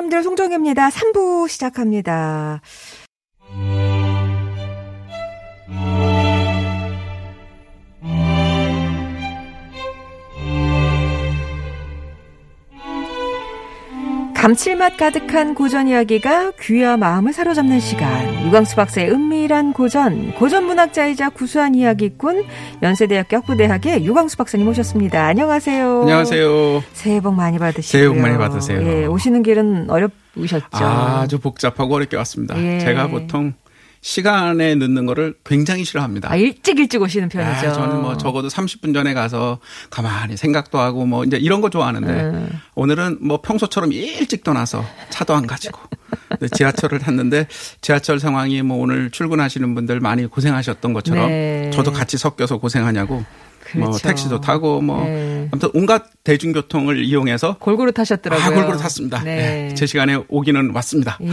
사람들 송정혜입니다. 3부 시작합니다. 감칠맛 가득한 고전 이야기가 귀와 마음을 사로잡는 시간. 유광수 박사의 은밀한 고전, 고전 문학자이자 구수한 이야기꾼, 연세대학교 학부대학의 유광수 박사님 오셨습니다. 안녕하세요. 안녕하세요. 새해 복 많이 받으시고요. 새해 복 많이 받으세요. 예, 오시는 길은 어렵으셨죠. 아주 복잡하고 어렵게 왔습니다. 예. 제가 보통 시간에 늦는 거를 굉장히 싫어합니다. 아, 일찍 일찍 오시는 편이죠. 아, 저는 뭐 적어도 30분 전에 가서 가만히 생각도 하고 뭐 이제 이런 거 좋아하는데 음. 오늘은 뭐 평소처럼 일찍 떠나서 차도 안 가지고 근데 지하철을 탔는데 지하철 상황이 뭐 오늘 출근하시는 분들 많이 고생하셨던 것처럼 네. 저도 같이 섞여서 고생하냐고 뭐 그렇죠. 택시도 타고 뭐 네. 아무튼 온갖 대중교통을 이용해서 골고루 타셨더라고요. 아, 골고루 탔습니다. 네. 네, 제 시간에 오기는 왔습니다. 예.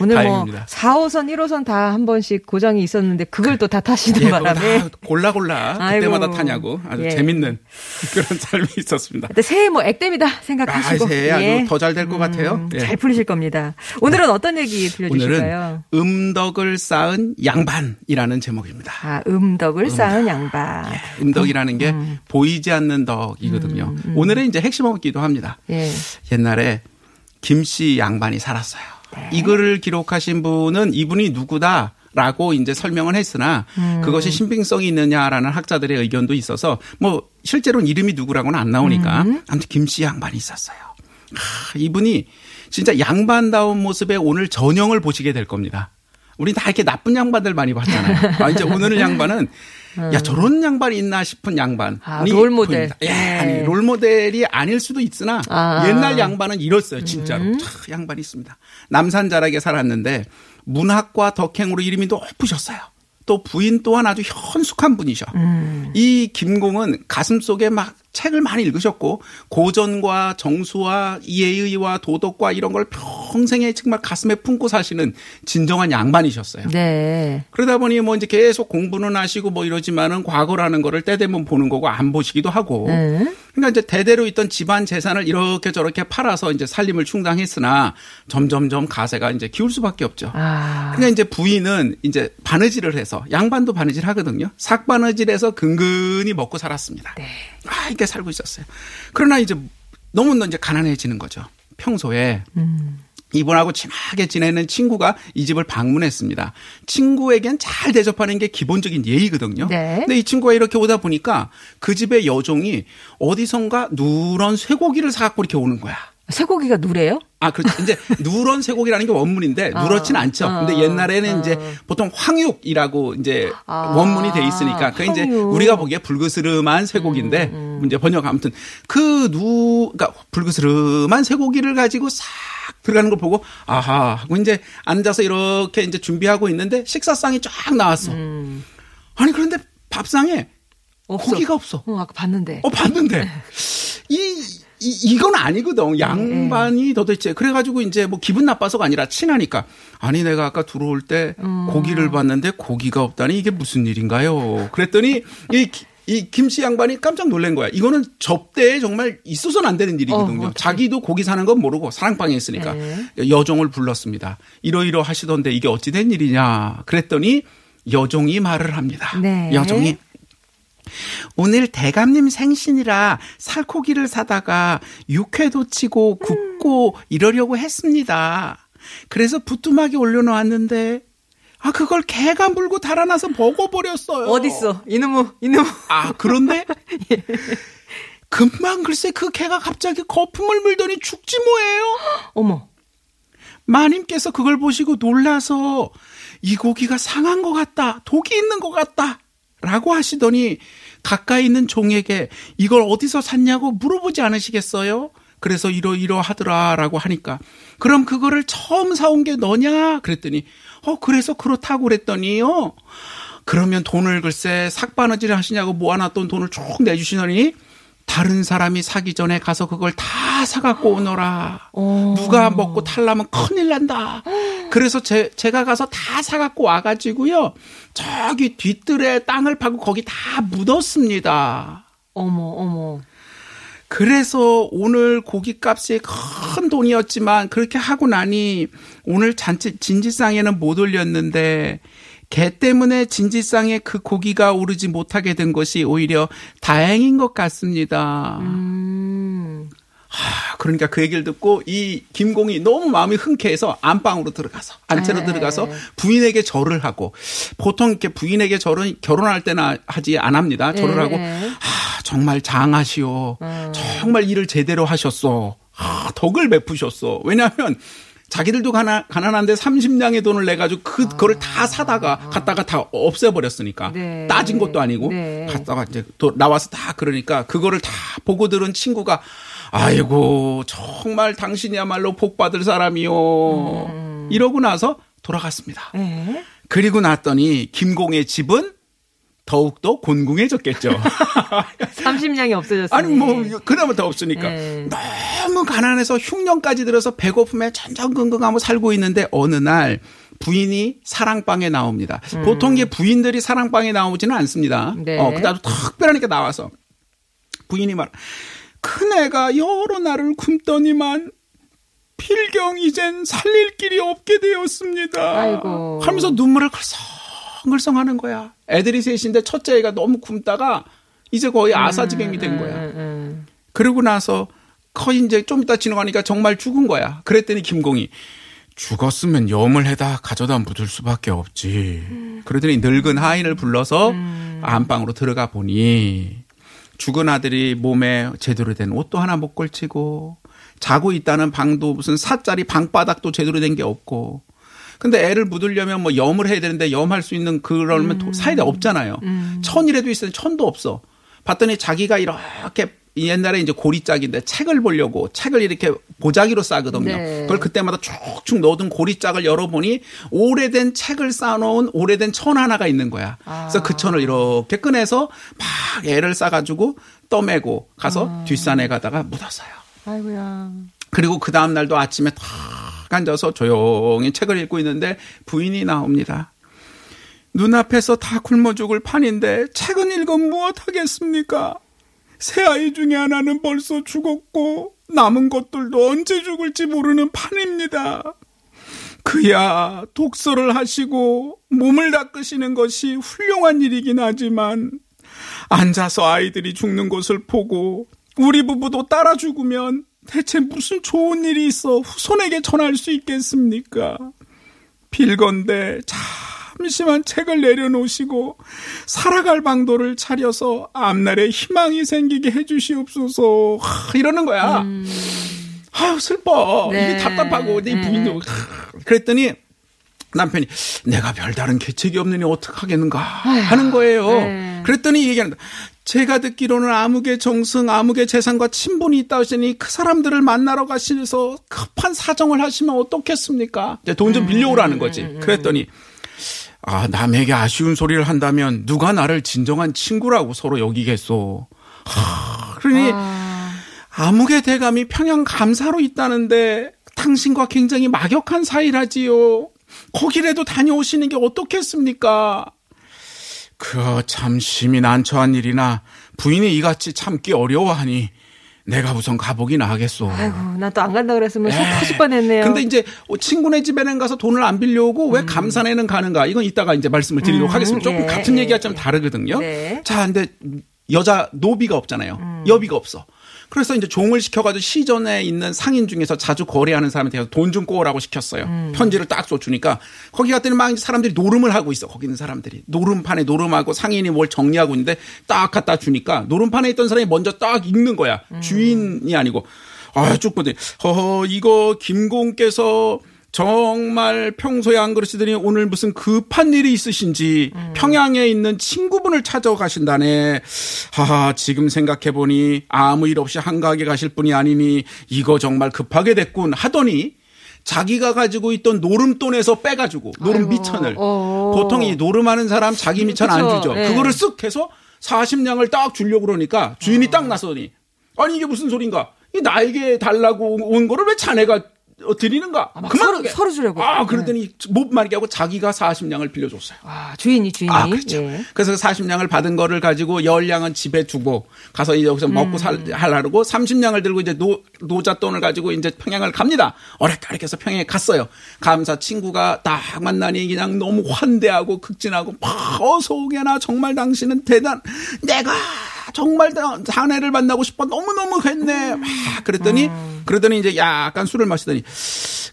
오늘 다행입니다. 뭐 4호선, 1호선 다 한 번씩 고장이 있었는데 그걸 또 다 타시는 예, 바람에 다 골라 골라. 그때마다 타냐고 아주 예. 재밌는 그런 삶이 있었습니다. 새해 뭐 액땜이다 생각하시고 아, 새해 아주 더잘 될 것 같아요. 음, 예. 잘 풀리실 겁니다. 오늘은 어떤 얘기 들려주실까요? 오늘은 음덕을 쌓은 양반이라는 제목입니다. 아, 음덕을 쌓은 양반. 음덕이 라는 게 보이지 않는 덕이거든요. 오늘의 이제 핵심 어기도 합니다. 예. 옛날에 김씨 양반이 살았어요. 네. 이 글을 기록하신 분은 이분이 누구다. 라고 이제 설명을 했으나 음. 그것이 신빙성이 있느냐라는 학자들의 의견도 있어서 뭐 실제로는 이름이 누구라고는 안 나오니까 음. 아무튼 김씨 양반이 있었어요. 하, 이분이 진짜 양반다운 모습의 오늘 전형을 보시게 될 겁니다. 우리 다 이렇게 나쁜 양반들 많이 봤잖아요. 아, 이제 오늘 양반은 야 저런 양반이 있나 싶은 양반이 음. 아, 롤모델. 예, 네. 아니 롤모델이 아닐 수도 있으나 아. 옛날 양반은 이랬어요, 진짜로. 차, 양반이 있습니다. 남산 자락에 살았는데 문학과 덕행으로 이름이 높으셨어요. 또 부인 또한 아주 현숙한 분이셔. 이 김공은 가슴 속에 막 책을 많이 읽으셨고 고전과 정수와 예의와 도덕과 이런 걸 평생에 정말 가슴에 품고 사시는 진정한 양반이셨어요. 네. 그러다 보니 뭐 이제 계속 공부는 하시고 뭐 이러지만은 과거라는 거를 때 되면 보는 거고 안 보시기도 하고. 네. 그러니까 이제 대대로 있던 집안 재산을 이렇게 저렇게 팔아서 이제 살림을 충당했으나 점점점 가세가 이제 기울 수밖에 없죠. 아. 그러니까 이제 부인은 이제 바느질을 해서 양반도 바느질 하거든요. 삭 바느질해서 근근히 먹고 살았습니다. 네. 아, 이렇게 살고 있었어요. 그러나 이제 너무 이제 가난해지는 거죠. 평소에. 음. 이분하고 친하게 지내는 친구가 이 집을 방문했습니다. 친구에겐 잘 대접하는 게 기본적인 예의거든요. 네. 근데 이 친구가 이렇게 오다 보니까 그 집의 여종이 어디선가 누런 쇠고기를 사갖고 이렇게 오는 거야. 쇠고기가 누래요? 아, 그렇죠. 이제 누런 쇠고기라는 게 원문인데 누렇진 않죠. 근데 옛날에는 이제 보통 황육이라고 이제 아, 원문이 돼 있으니까 그 이제. 우리가 보기에 불그스름한 쇠고기인데 이제 번역 아무튼 그 누 그러니까 불그스름한 쇠고기를 가지고 싹 들어가는 걸 보고 아하 하고 이제 앉아서 이렇게 이제 준비하고 있는데 식사상이 쫙 나왔어. 아니 그런데 밥상에 없어. 고기가 없어. 어, 아까 봤는데. 어, 봤는데. 이, 이, 이건 아니거든. 양반이 도대체. 그래가지고 이제 뭐 기분 나빠서가 아니라 친하니까. 아니, 내가 아까 들어올 때 고기를 봤는데 고기가 없다니 이게 무슨 일인가요? 그랬더니 이, 기- 이 김씨 양반이 깜짝 놀란 거야. 이거는 접대에 정말 있어서는 안 되는 일이거든요. 어. 자기도 고기 사는 건 모르고 사랑방에 있으니까 네. 여종을 불렀습니다. 이러이러 하시던데 이게 어찌 된 일이냐. 그랬더니 여종이 말을 합니다. 네. 여종이 오늘 대감님 생신이라 살코기를 사다가 육회도 치고 굽고 이러려고 했습니다. 그래서 부뚜막에 올려놓았는데 아 그걸 개가 물고 달아나서 먹어버렸어요. 어딨어? 이놈의, 이놈의. 아 그런데 금방 글쎄 그 개가 갑자기 거품을 물더니 죽지 뭐예요. 어머. 마님께서 그걸 보시고 놀라서 이 고기가 상한 것 같다. 독이 있는 것 같다. 라고 하시더니 가까이 있는 종에게 이걸 어디서 샀냐고 물어보지 않으시겠어요? 그래서 이러 이러 하더라라고 하니까 그럼 그거를 처음 사온 게 너냐 그랬더니 어 그래서 그렇다고 그랬더니요. 그러면 돈을 글쎄 삭바느질 하시냐고 모아놨던 돈을 쭉 내주시더니 다른 사람이 사기 전에 가서 그걸 다 사갖고 오너라. 누가 먹고 탈라면 큰일 난다. 그래서 제, 제가 가서 다 사갖고 와가지고요. 저기 뒤뜰에 땅을 파고 거기 다 묻었습니다. 어머, 어머. 그래서 오늘 고기값이 큰 돈이었지만 그렇게 하고 나니 오늘 잔치 진지상에는 못 올렸는데 개 때문에 진지상에 그 고기가 오르지 못하게 된 것이 오히려 다행인 것 같습니다. 음. 하, 그러니까 그 얘기를 듣고 이 김공이 너무 마음이 흔쾌해서 안방으로 들어가서 안채로 네. 들어가서 부인에게 절을 하고 보통 이렇게 부인에게 절은 결혼할 때나 하지 안 합니다. 절을 네. 하고 아 정말 장하시오. 정말 일을 제대로 하셨어. 아, 덕을 베푸셨어. 왜냐하면 자기들도 가난, 가난한데 30냥의 돈을 내가지고 그, 그걸 다 사다가 갖다가 다 없애버렸으니까. 아. 네. 따진 것도 아니고. 네. 갔다가 이제 또 나와서 다 그러니까 그거를 다 보고 들은 친구가 아이고, 정말 당신이야말로 복 받을 사람이요. 음. 이러고 나서 돌아갔습니다. 네. 그리고 났더니 김공의 집은 더욱더 곤궁해졌겠죠. 30냥이 없어졌어요. 아니 뭐 그나마 더 없으니까 네. 너무 가난해서 흉년까지 들어서 배고픔에 전전긍긍하고 살고 있는데 어느 날 부인이 사랑방에 나옵니다. 보통 게 부인들이 사랑방에 나오지는 않습니다. 네. 어 그다음 특별하니까 나와서 부인이 말 큰애가 여러 날을 굶더니만 필경 이젠 살릴 길이 없게 되었습니다. 아이고. 하면서 눈물을 글썽 글썽하는 거야. 애들이 셋인데 첫째 애가 너무 굶다가 이제 거의 아사지경이 된 거야. 음, 음. 그러고 나서 거의 이제 좀 이따 지나가니까 정말 죽은 거야. 그랬더니 김공이 죽었으면 염을 해다 가져다 묻을 수밖에 없지. 그러더니 늙은 하인을 불러서 안방으로 들어가 보니 죽은 아들이 몸에 제대로 된 옷도 하나 못 걸치고 자고 있다는 방도 무슨 사짜리 방바닥도 제대로 된 게 없고 근데 애를 묻으려면 뭐 염을 해야 되는데 염할 수 있는 그러면 도- 사이가 없잖아요. 천이라도 있으면 천도 없어. 봤더니 자기가 이렇게 옛날에 이제 고리짝인데 책을 보려고 책을 이렇게 보자기로 싸거든요. 네. 그걸 그때마다 쭉쭉 넣어둔 고리짝을 열어보니 오래된 책을 쌓아놓은 오래된 천 하나가 있는 거야. 그래서 그 천을 이렇게 꺼내서 막 애를 싸가지고 떠매고 가서 뒷산에 가다가 묻었어요. 아이고야. 그리고 그 다음 날도 아침에 탁 앉아서 조용히 책을 읽고 있는데 부인이 나옵니다. 눈앞에서 다 굶어 죽을 판인데 책은 읽어 무엇 하겠습니까? 새 아이 중에 하나는 벌써 죽었고 남은 것들도 언제 죽을지 모르는 판입니다. 그야 독서를 하시고 몸을 닦으시는 것이 훌륭한 일이긴 하지만 앉아서 아이들이 죽는 것을 보고 우리 부부도 따라 죽으면 대체 무슨 좋은 일이 있어 후손에게 전할 수 있겠습니까? 빌건대 잠시만 책을 내려놓으시고 살아갈 방도를 차려서 앞날에 희망이 생기게 해주시옵소서 하, 이러는 거야. 아유 슬퍼. 네. 이게 답답하고 내 부인도 하, 그랬더니 남편이 내가 별다른 계책이 없느니 어떡하겠는가 하는 거예요. 네. 그랬더니 얘기한다. 제가 듣기로는 암흑의 정승, 암흑의 재산과 친분이 있다 하시니 그 사람들을 만나러 가시면서 급한 사정을 하시면 어떻겠습니까? 이제 돈 좀 빌려오라는 거지. 그랬더니 아, 남에게 아쉬운 소리를 한다면 누가 나를 진정한 친구라고 서로 여기겠소. 하, 그러니 암흑의 대감이 평양 감사로 있다는데 당신과 굉장히 막역한 사이라지요. 거기라도 다녀오시는 게 어떻겠습니까? 그 참 심히 난처한 일이나 부인이 이같이 참기 어려워하니 내가 우선 가보긴 하겠소. 아이고, 나 또 안 간다 그랬으면 속 터질 뻔했네요. 근데 이제 친구네 집에는 가서 돈을 안 빌려오고 왜 감사네는 가는가? 이건 이따가 이제 말씀을 드리도록 음, 하겠습니다. 조금 예, 같은 예, 얘기가 좀 예. 다르거든요. 네. 자, 근데 여자 노비가 없잖아요. 음. 여비가 없어. 그래서 이제 종을 시켜가지고 시전에 있는 상인 중에서 자주 거래하는 사람한테 가서 돈 좀 꼬으라고 시켰어요. 음. 편지를 딱 써주니까 거기 갔더니 막 사람들이 노름을 하고 있어. 거기 있는 사람들이 노름판에 노름하고 상인이 뭘 정리하고 있는데 딱 갖다 주니까 노름판에 있던 사람이 먼저 딱 읽는 거야. 음. 주인이 아니고 아, 쭉 보더니 허허 이거 김공께서 정말 평소에 안 그러시더니 오늘 무슨 급한 일이 있으신지 평양에 있는 친구분을 찾아가신다네. 하하, 지금 생각해보니 아무 일 없이 한가하게 가실 분이 아니니 이거 정말 급하게 됐군 하더니 자기가 가지고 있던 노름돈에서 빼가지고 노름 아이고, 밑천을 어. 보통 이 노름하는 사람 자기 밑천 안 그쵸, 주죠. 네. 그거를 쓱 해서 40냥을 딱 주려고 그러니까 주인이 딱 나서니 아니 이게 무슨 소린가? 이 나에게 달라고 온 거를 왜 자네가 어, 드리는가? 막 서로- 서로 주려고. 아, 그러더니 못 말게 하고 자기가 40냥을 빌려줬어요. 아, 주인이 주인이. 아, 그렇죠. 예. 그래서 40냥을 받은 거를 가지고 10냥은 집에 두고 가서 이제 여기서 먹고 살, 음. 하려고 30냥을 들고 이제 노, 노잣돈을 가지고 이제 평양을 갑니다. 어렵게 해서 평양에 갔어요. 감사 친구가 딱 만나니 그냥 너무 환대하고 극진하고 막 어서 오게나 정말 당신은 대단, 내가 정말 다- 자네를 만나고 싶어 너무너무 했네. 막 그랬더니, 음. 그러더니 이제 약간 술을 마시더니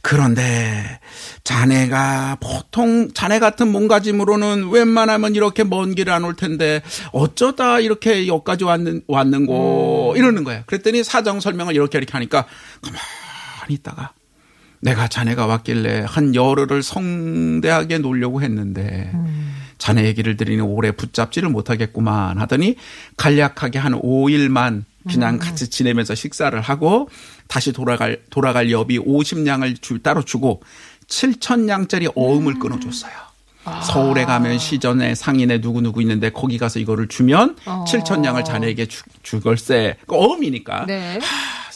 그런데 자네가 보통 자네 같은 몸가짐으로는 웬만하면 이렇게 먼길안올 텐데 어쩌다 이렇게 여기까지 왔는 왔는고 이러는 거예요. 그랬더니 사정 설명을 이렇게 이렇게 하니까 가만히 있다가 내가 자네가 왔길래 한 열흘을 성대하게 놀려고 했는데 자네 얘기를 들으니 오래 붙잡지를 못하겠구만 하더니 간략하게 한 5일만 그냥 같이 지내면서 식사를 하고 다시 돌아갈 돌아갈 여비 50냥을 줄 따로 주고 7천냥짜리 어음을 끊어줬어요. 서울에 가면 시전에 상인에 누구누구 있는데 거기 가서 이거를 주면 7천냥을 자네에게 주, 주걸세. 그 어음이니까. 네.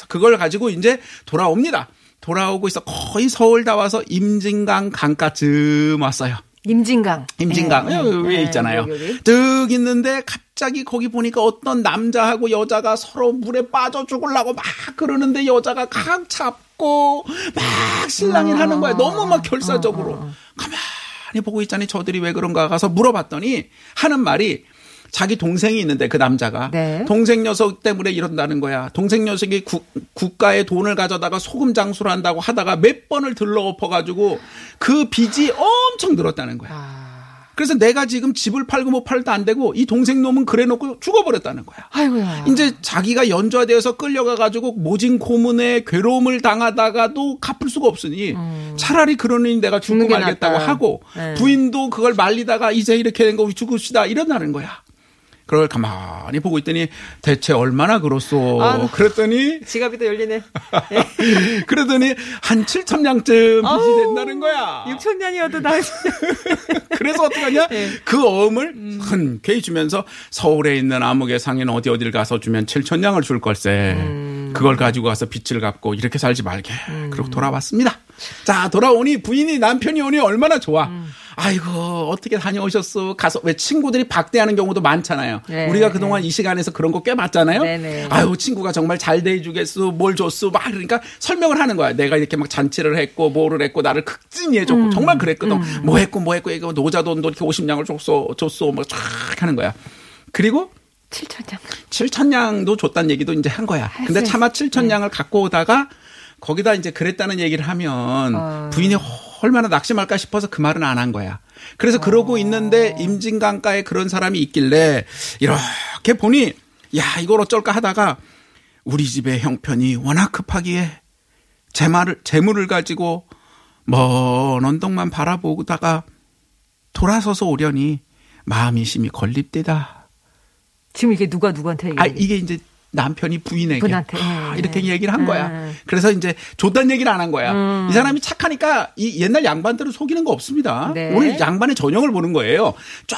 그걸 가지고 이제 돌아옵니다. 돌아오고 있어 거의 서울 다 와서 임진강 강가쯤 왔어요. 임진강. 임진강 네, 네, 위에 네, 있잖아요. 여기. 득 있는데 갑자기 거기 보니까 어떤 남자하고 여자가 서로 물에 빠져 죽으려고 막 그러는데 여자가 각 잡고 막 신랑이 하는 거야. 너무 막 결사적으로. 가만히 보고 있자니 저들이 왜 그런가 가서 물어봤더니 하는 말이 자기 동생이 있는데 그 남자가 네. 동생 녀석 때문에 이런다는 거야. 동생 녀석이 구- 국가의 돈을 가져다가 소금 장수를 한다고 하다가 몇 번을 들러 엎어 가지고 그 빚이 엄청 늘었다는 거야. 아. 그래서 내가 지금 집을 팔고 못 팔도 안 되고 이 동생 놈은 그래 놓고 죽어버렸다는 거야. 아이고야. 이제 자기가 연좌되어서 끌려가 가지고 모진 고문에 괴로움을 당하다가도 갚을 수가 없으니 차라리 그러니 내가 죽고 음. 말겠다고 낫다. 하고 네. 부인도 그걸 말리다가 이제 이렇게 된 거 죽읍시다 이런다는 거야. 그걸 가만히 보고 있더니 대체 얼마나 그렇소. 아, 그랬더니 지갑이 또 열리네. 그러더니 한 7천 냥쯤 빚이 된다는 거야. 6천 년이어도 나 그래서 어떡하냐? 네. 그 어음을 음. 흔쾌히 주면서 서울에 있는 암흑의 상인 어디 어딜 가서 주면 7천 냥을 줄 걸세. 음. 그걸 가지고 가서 빚을 갚고 이렇게 살지 말게. 그러고 돌아왔습니다. 자, 돌아오니 부인이 남편이 오니 얼마나 좋아. 음. 아이고, 어떻게 다녀오셨어? 가서 왜 친구들이 박대하는 경우도 많잖아요. 네, 우리가 그동안 이 시간에서 그런 거 꽤 봤잖아요. 네네. 아유, 친구가 정말 잘 대해주겠어. 뭘 줬어. 막 그러니까 설명을 하는 거야. 내가 이렇게 막 잔치를 했고, 뭐를 했고, 나를 극진히 해줬고, 음. 정말 그랬거든. 뭐 했고, 뭐 했고, 이거 노자돈도 이렇게 50냥을 줬어, 줬어. 막쫙 하는 거야. 그리고 7천 장. 7천냥도 줬다는 얘기도 이제 한 거야. 근데 수 차마 7천냥을 갖고 오다가 거기다 이제 그랬다는 얘기를 하면 어. 부인이 얼마나 낙심할까 싶어서 그 말은 안 한 거야. 그래서 그러고 있는데 임진강가에 그런 사람이 있길래 이렇게 보니 야 이걸 어쩔까 하다가 우리 집의 형편이 워낙 급하기에 재물을 재물을 가지고 먼 언덕만 바라보다가 돌아서서 오려니 마음이 심히 걸립디다. 지금 이게 누가 누구한테 얘기해? 아 이게 이제 남편이 부인에게 분한테. 아, 예, 이렇게 예. 얘기를 한 거야. 음. 그래서 이제 줬다는 얘기를 안 한 거야. 음. 이 사람이 착하니까 이 옛날 양반들을 속이는 거 없습니다. 네. 오늘 양반의 전형을 보는 거예요. 쫙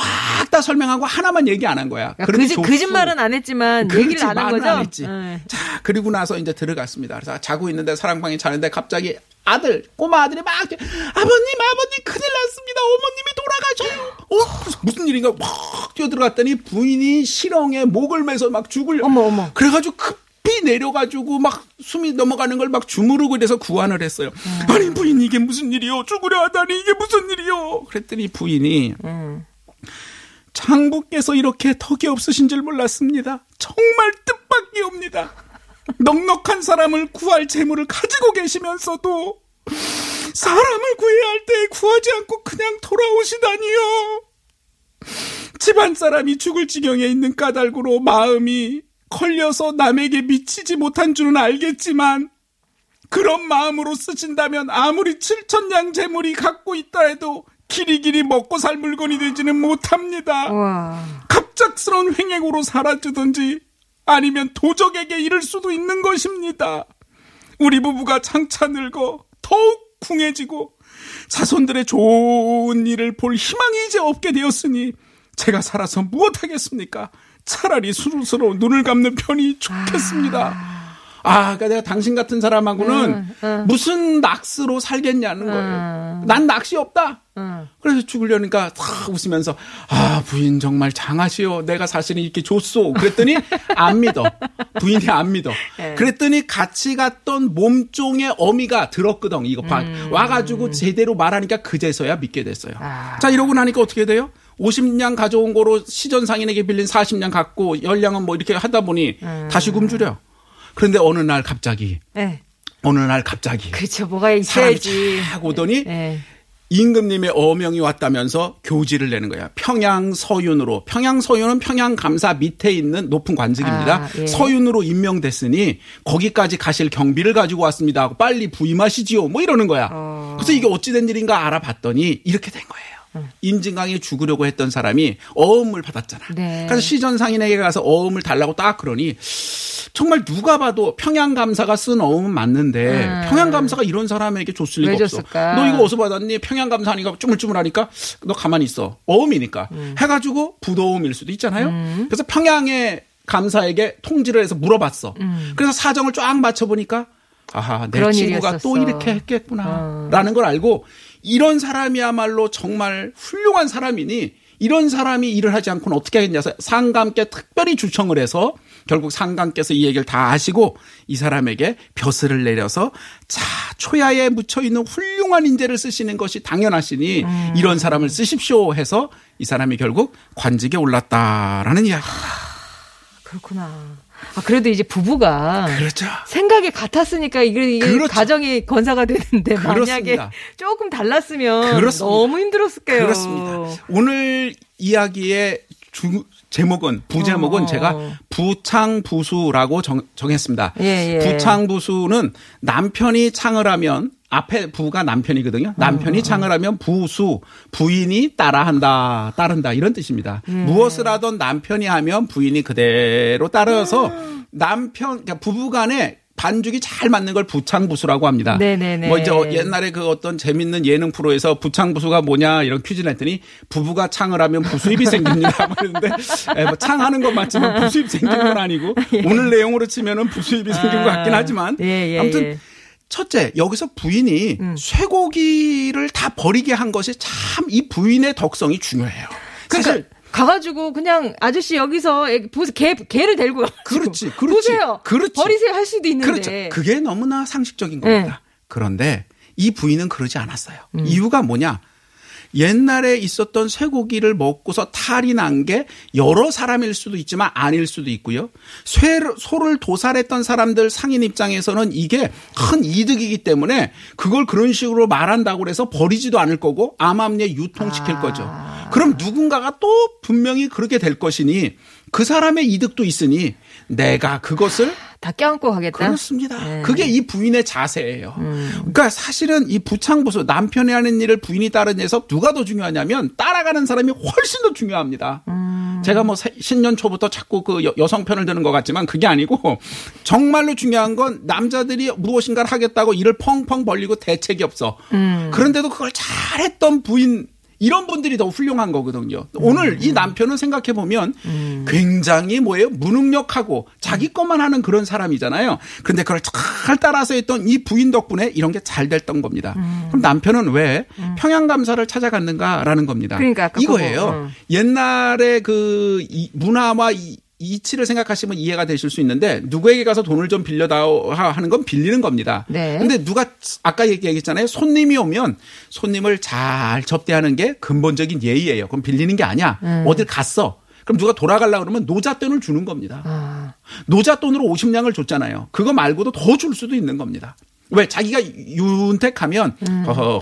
다 설명하고 하나만 얘기 안 한 거야. 그러니까 거짓, 줬어. 거짓말은 안 했지만 그렇지, 얘기를 안 한 거죠? 안 했지. 네. 자, 그리고 나서 이제 들어갔습니다. 그래서 자고 있는데 사랑방에 자는데 갑자기 아들, 꼬마 아들이 막 아버님, 아버님 큰일 났습니다. 어머님이 돌아가셔요. 어, 무슨, 일인가 막 뛰어 들어갔더니 부인이 실형에 목을 매서 막 죽을. 어머, 어머. 그래가지고 급히 내려가지고 막 숨이 넘어가는 걸 막 주무르고 이래서 구안을 했어요. 음. 아니 부인 이게 무슨 일이요? 죽으려 하다니 이게 무슨 일이요? 그랬더니 부인이 음. 장부께서 이렇게 덕이 없으신 줄 몰랐습니다. 정말 뜻밖이옵니다. 넉넉한 사람을 구할 재물을 가지고 계시면서도 사람을 구해야 할 때 구하지 않고 그냥 돌아오시다니요. 집안 사람이 죽을 지경에 있는 까닭으로 마음이 걸려서 남에게 미치지 못한 줄은 알겠지만 그런 마음으로 쓰신다면 아무리 7천냥 재물이 갖고 있다 해도 길이길이 먹고 살 물건이 되지는 못합니다. 와. 갑작스러운 횡행으로 사라지든지 아니면 도적에게 이를 수도 있는 것입니다. 우리 부부가 장차 늙어 더욱 궁해지고 자손들의 좋은 일을 볼 희망이 이제 없게 되었으니 제가 살아서 무엇하겠습니까? 차라리 스스로 눈을 감는 편이 좋겠습니다. 아, 그러니까 내가 당신 같은 사람하고는 무슨 낚시로 살겠냐는 거예요. 난 낚시 없다. 그래서 죽으려니까 탁 웃으면서 아 부인 정말 장하시오. 내가 사실은 이렇게 줬소. 그랬더니 안 믿어. 부인이 안 믿어. 그랬더니 같이 갔던 몸종의 어미가 들었거든. 이거 봐. 와가지고 제대로 말하니까 그제서야 믿게 됐어요. 자 이러고 나니까 어떻게 돼요? 50냥 가져온 거로 시전 상인에게 빌린 40냥 갖고 열량은 뭐 이렇게 하다 보니 다시 굶주려. 그런데 어느 날 갑자기 네. 어느 날 갑자기 그렇죠. 뭐가 있어야지. 쫙 오더니 네. 임금님의 어명이 왔다면서 교지를 내는 거야. 평양 서윤으로. 평양 서윤은 평양 감사 밑에 있는 높은 관직입니다. 아, 예. 서윤으로 임명됐으니 거기까지 가실 경비를 가지고 왔습니다. 하고 빨리 부임하시지요. 뭐 이러는 거야. 어. 그래서 이게 어찌된 일인가 알아봤더니 이렇게 된 거예요. 임진강이 죽으려고 했던 사람이 어음을 받았잖아. 네. 그래서 시전 상인에게 가서 어음을 달라고 딱 그러니 정말 누가 봐도 평양 감사가 쓴 어음은 맞는데 평양 감사가 이런 사람에게 줬을 음. 왜 리가 없어. 줬을까? 너 이거 어디서 받았니? 평양 감사하니까 쭈물쭈물하니까 너 가만히 있어. 어음이니까 음. 해가지고 부도음일 수도 있잖아요. 그래서 평양의 감사에게 통지를 해서 물어봤어. 그래서 사정을 쫙 맞춰보니까 아하 내 음. 친구가 또 일이었었어. 이렇게 했겠구나. 어. 라는 걸 알고 이런 사람이야말로 정말 훌륭한 사람이니 이런 사람이 일을 하지 않고는 어떻게 하겠냐. 서 상감께 특별히 주청을 해서 결국 상감께서 이 얘기를 다 아시고 이 사람에게 벼슬을 내려서 자, 초야에 묻혀 있는 훌륭한 인재를 쓰시는 것이 당연하시니 음. 이런 사람을 쓰십시오 해서 이 사람이 결국 관직에 올랐다라는 이야기입니다. 그렇구나. 아, 그래도 이제 부부가 그렇죠. 생각이 같았으니까 이게, 이게 그렇죠. 가정이 건사가 되는데 만약에 그렇습니다. 조금 달랐으면 그렇습니다. 너무 힘들었을 거예요. 그렇습니다. 오늘 이야기의 주, 제목은 부제목은 어. 제가 부창부수라고 정, 정했습니다. 예, 예. 부창부수는 남편이 창을 하면 앞에 부가 남편이거든요. 남편이 어. 창을 하면 부수 부인이 따라한다 따른다 이런 뜻입니다. 음. 무엇을 하던 남편이 하면 부인이 그대로 따라서 음. 남편 그러니까 부부간에 반죽이 잘 맞는 걸 부창부수라고 합니다. 네네네. 뭐 이제 어, 옛날에 그 어떤 재밌는 예능 프로에서 부창부수가 뭐냐 이런 퀴즈를 했더니 부부가 창을 하면 부수입이 생깁니다. 뭐 이러는데 예, 뭐 창하는 건 맞지만 부수입 생기는 건 아니고 오늘 내용으로 치면은 부수입이 생긴 것 같긴 하지만 예, 예, 아무튼 예. 첫째 여기서 부인이 쇠고기를 다 버리게 한 것이 참 이 부인의 덕성이 중요해요. 사실 그러니까 가가지고 그냥 아저씨 여기서 애기 보- 개 개를 데리고 와가지고 그렇지, 그렇지. 보세요. 그렇지. 버리세요 할 수도 있는데. 그렇죠. 그게 너무나 상식적인 겁니다. 그런데 이 부인은 그러지 않았어요. 이유가 뭐냐? 옛날에 있었던 쇠고기를 먹고서 탈이 난 게 여러 사람일 수도 있지만 아닐 수도 있고요. 쇠, 소를 도살했던 사람들 상인 입장에서는 이게 큰 이득이기 때문에 그걸 그런 식으로 말한다고 해서 버리지도 않을 거고 암암리에 유통시킬 거죠. 그럼 누군가가 또 분명히 그렇게 될 것이니 그 사람의 이득도 있으니 내가 그것을 다 껴안고 가겠다. 그렇습니다. 네. 그게 이 부인의 자세예요. 음. 그러니까 사실은 이 부창부수 남편이 하는 일을 부인이 따르면서 누가 더 중요하냐면 따라가는 사람이 훨씬 더 중요합니다. 음. 제가 뭐 세- 신년 초부터 자꾸 그 여- 여성 편을 드는 것 같지만 그게 아니고 정말로 중요한 건 남자들이 무엇인가를 하겠다고 일을 펑펑 벌리고 대책이 없어. 음. 그런데도 그걸 잘했던 부인 이런 분들이 더 훌륭한 거거든요. 오늘 이 남편은 생각해 보면 굉장히 뭐예요? 무능력하고 자기 것만 하는 그런 사람이잖아요. 그런데 그걸 잘 따라서 했던 이 부인 덕분에 이런 게 잘 됐던 겁니다. 그럼 남편은 왜 평양 감사를 찾아갔는가라는 겁니다. 그러니까 이거예요. 어. 옛날에 그 이- 문화와 이, 이치를 생각하시면 이해가 되실 수 있는데 누구에게 가서 돈을 좀 빌려다오 하는 건 빌리는 겁니다. 네. 근데 누가 아까 얘기했잖아요. 손님이 오면 손님을 잘 접대하는 게 근본적인 예의예요. 그럼 빌리는 게 아니야. 음. 어딜 갔어. 그럼 누가 돌아가려 그러면 노잣돈을 주는 겁니다. 아, 노잣돈으로 50냥을 줬잖아요. 그거 말고도 더 줄 수도 있는 겁니다. 왜 자기가 윤택하면 음. 어허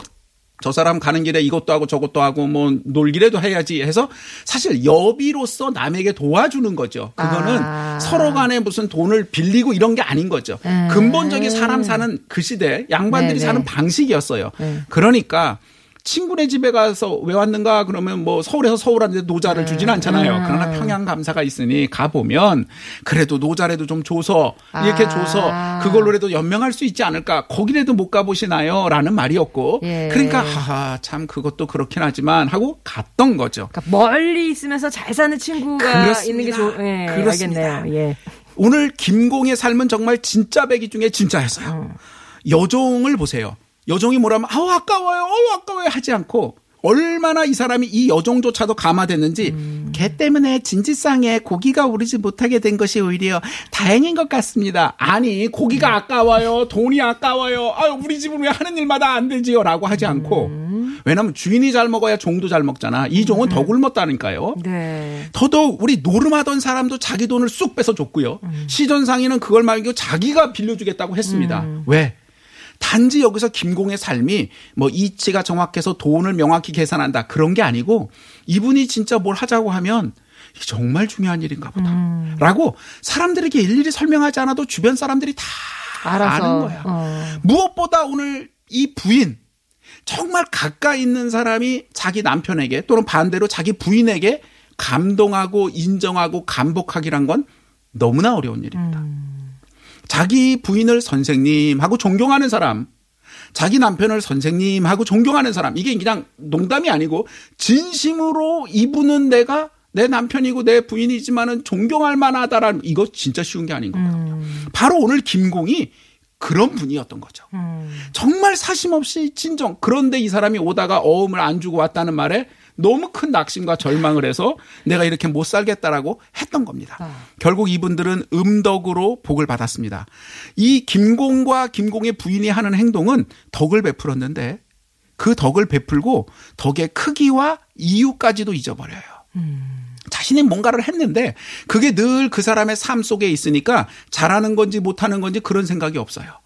저 사람 가는 길에 이것도 하고 저것도 하고 뭐 놀기라도 해야지 해서 사실 여비로서 남에게 도와주는 거죠. 그거는 아. 서로 간에 무슨 돈을 빌리고 이런 게 아닌 거죠. 음. 근본적인 사람 사는 그 시대 양반들이 네네. 사는 방식이었어요. 네. 그러니까 친구네 집에 가서 왜 왔는가 그러면 뭐 서울에서 서울 왔는데 노자를 주진 않잖아요. 음. 그러나 평양 감사가 있으니 가 보면 그래도 노자라도 좀 줘서 이렇게 아. 줘서 그걸로라도 연명할 수 있지 않을까. 거기라도 못 가보시나요?라는 말이었고. 예. 그러니까 하하 참 그것도 그렇긴 하지만 하고 갔던 거죠. 그러니까 멀리 있으면서 잘 사는 친구가 그렇습니다. 있는 게 좋, 예, 그렇습니다. 알겠네요. 예. 오늘 김공의 삶은 정말 진짜 배기 중에 진짜였어요. 여종을 보세요. 여종이 뭐라면 아우 아까워요, 어우 아까워요 하지 않고 얼마나 이 사람이 이 여종조차도 감화됐는지 개 때문에 진지상에 고기가 오르지 못하게 된 것이 오히려 다행인 것 같습니다. 아니 고기가 아까워요, 돈이 아까워요. 아유 우리 집은 왜 하는 일마다 안 되지요라고 하지 않고 왜냐하면 주인이 잘 먹어야 종도 잘 먹잖아. 이 종은 더 굶었다니까요. 네. 더더욱 우리 노름하던 사람도 자기 돈을 쑥 빼서 줬고요. 시전상에는 그걸 말고 자기가 빌려주겠다고 했습니다. 왜? 단지 여기서 김공의 삶이 뭐 이치가 정확해서 돈을 명확히 계산한다 그런 게 아니고 이분이 진짜 뭘 하자고 하면 정말 중요한 일인가 보다. 라고 사람들에게 일일이 설명하지 않아도 주변 사람들이 다 알아서. 아는 거야. 어. 무엇보다 오늘 이 부인 정말 가까이 있는 사람이 자기 남편에게 또는 반대로 자기 부인에게 감동하고 인정하고 감복하기란 건 너무나 어려운 일입니다. 자기 부인을 선생님하고 존경하는 사람, 자기 남편을 선생님하고 존경하는 사람, 이게 그냥 농담이 아니고 진심으로 이분은 내가 내 남편이고 내 부인이지만은 존경할 만하다라는 이거 진짜 쉬운 게 아닌 거거든요. 바로 오늘 김공이 그런 분이었던 거죠. 정말 사심 없이 진정. 그런데 이 사람이 오다가 어음을 안 주고 왔다는 말에 너무 큰 낙심과 절망을 해서 내가 이렇게 못 살겠다라고 했던 겁니다. 결국 이분들은 음덕으로 복을 받았습니다. 이 김공과 김공의 부인이 하는 행동은 덕을 베풀었는데 그 덕을 베풀고 덕의 크기와 이유까지도 잊어버려요. 자신이 뭔가를 했는데 그게 늘 그 사람의 삶 속에 있으니까 잘하는 건지 못하는 건지 그런 생각이 없어요.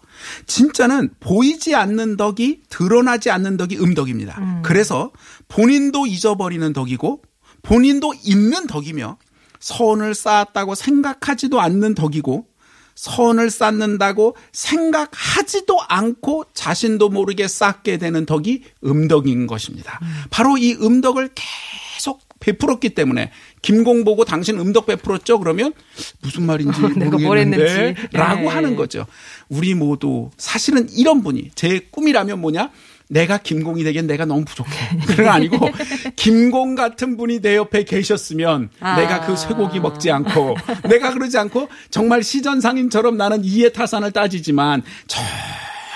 진짜는 보이지 않는 덕이 드러나지 않는 덕이 음덕입니다. 그래서 본인도 잊어버리는 덕이고 본인도 있는 덕이며 선을 쌓았다고 생각하지도 않는 덕이고 선을 쌓는다고 생각하지도 않고 자신도 모르게 쌓게 되는 덕이 음덕인 것입니다. 바로 이 음덕을 계속 베풀었기 때문에 김공 보고 당신 음덕 베풀었죠? 그러면 무슨 말인지 내가 뭘 모르겠는데 했는지. 라고 네. 하는 거죠. 우리 모두 사실은 이런 분이 제 꿈이라면 뭐냐? 내가 김공이 되기엔 내가 너무 부족해. 그건 아니고 김공 같은 분이 내 옆에 계셨으면 아. 내가 그 쇠고기 먹지 않고 내가 그러지 않고 정말 시전상인처럼 나는 이해 타산을 따지지만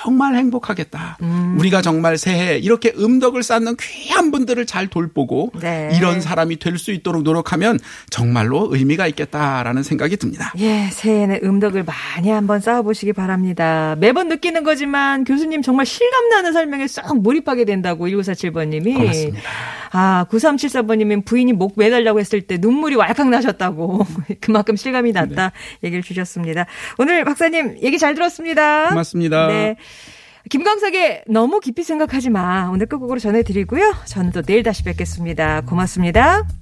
정말 행복하겠다. 음. 우리가 정말 새해 이렇게 음덕을 쌓는 귀한 분들을 잘 돌보고 네. 이런 사람이 될 수 있도록 노력하면 정말로 의미가 있겠다라는 생각이 듭니다. 예, 새해에는 음덕을 많이 한번 쌓아보시기 바랍니다. 매번 느끼는 거지만 교수님 정말 실감나는 설명에 쏙 몰입하게 된다고 1947번님이. 고맙습니다. 아, 9374번님은 부인이 목 매달라고 했을 때 눈물이 왈칵 나셨다고. 그만큼 실감이 났다 얘기를 주셨습니다. 오늘 박사님 얘기 잘 들었습니다. 고맙습니다. 네. 김광석의 너무 깊이 생각하지 마. 오늘 끝곡으로 전해드리고요. 저는 또 내일 다시 뵙겠습니다. 고맙습니다.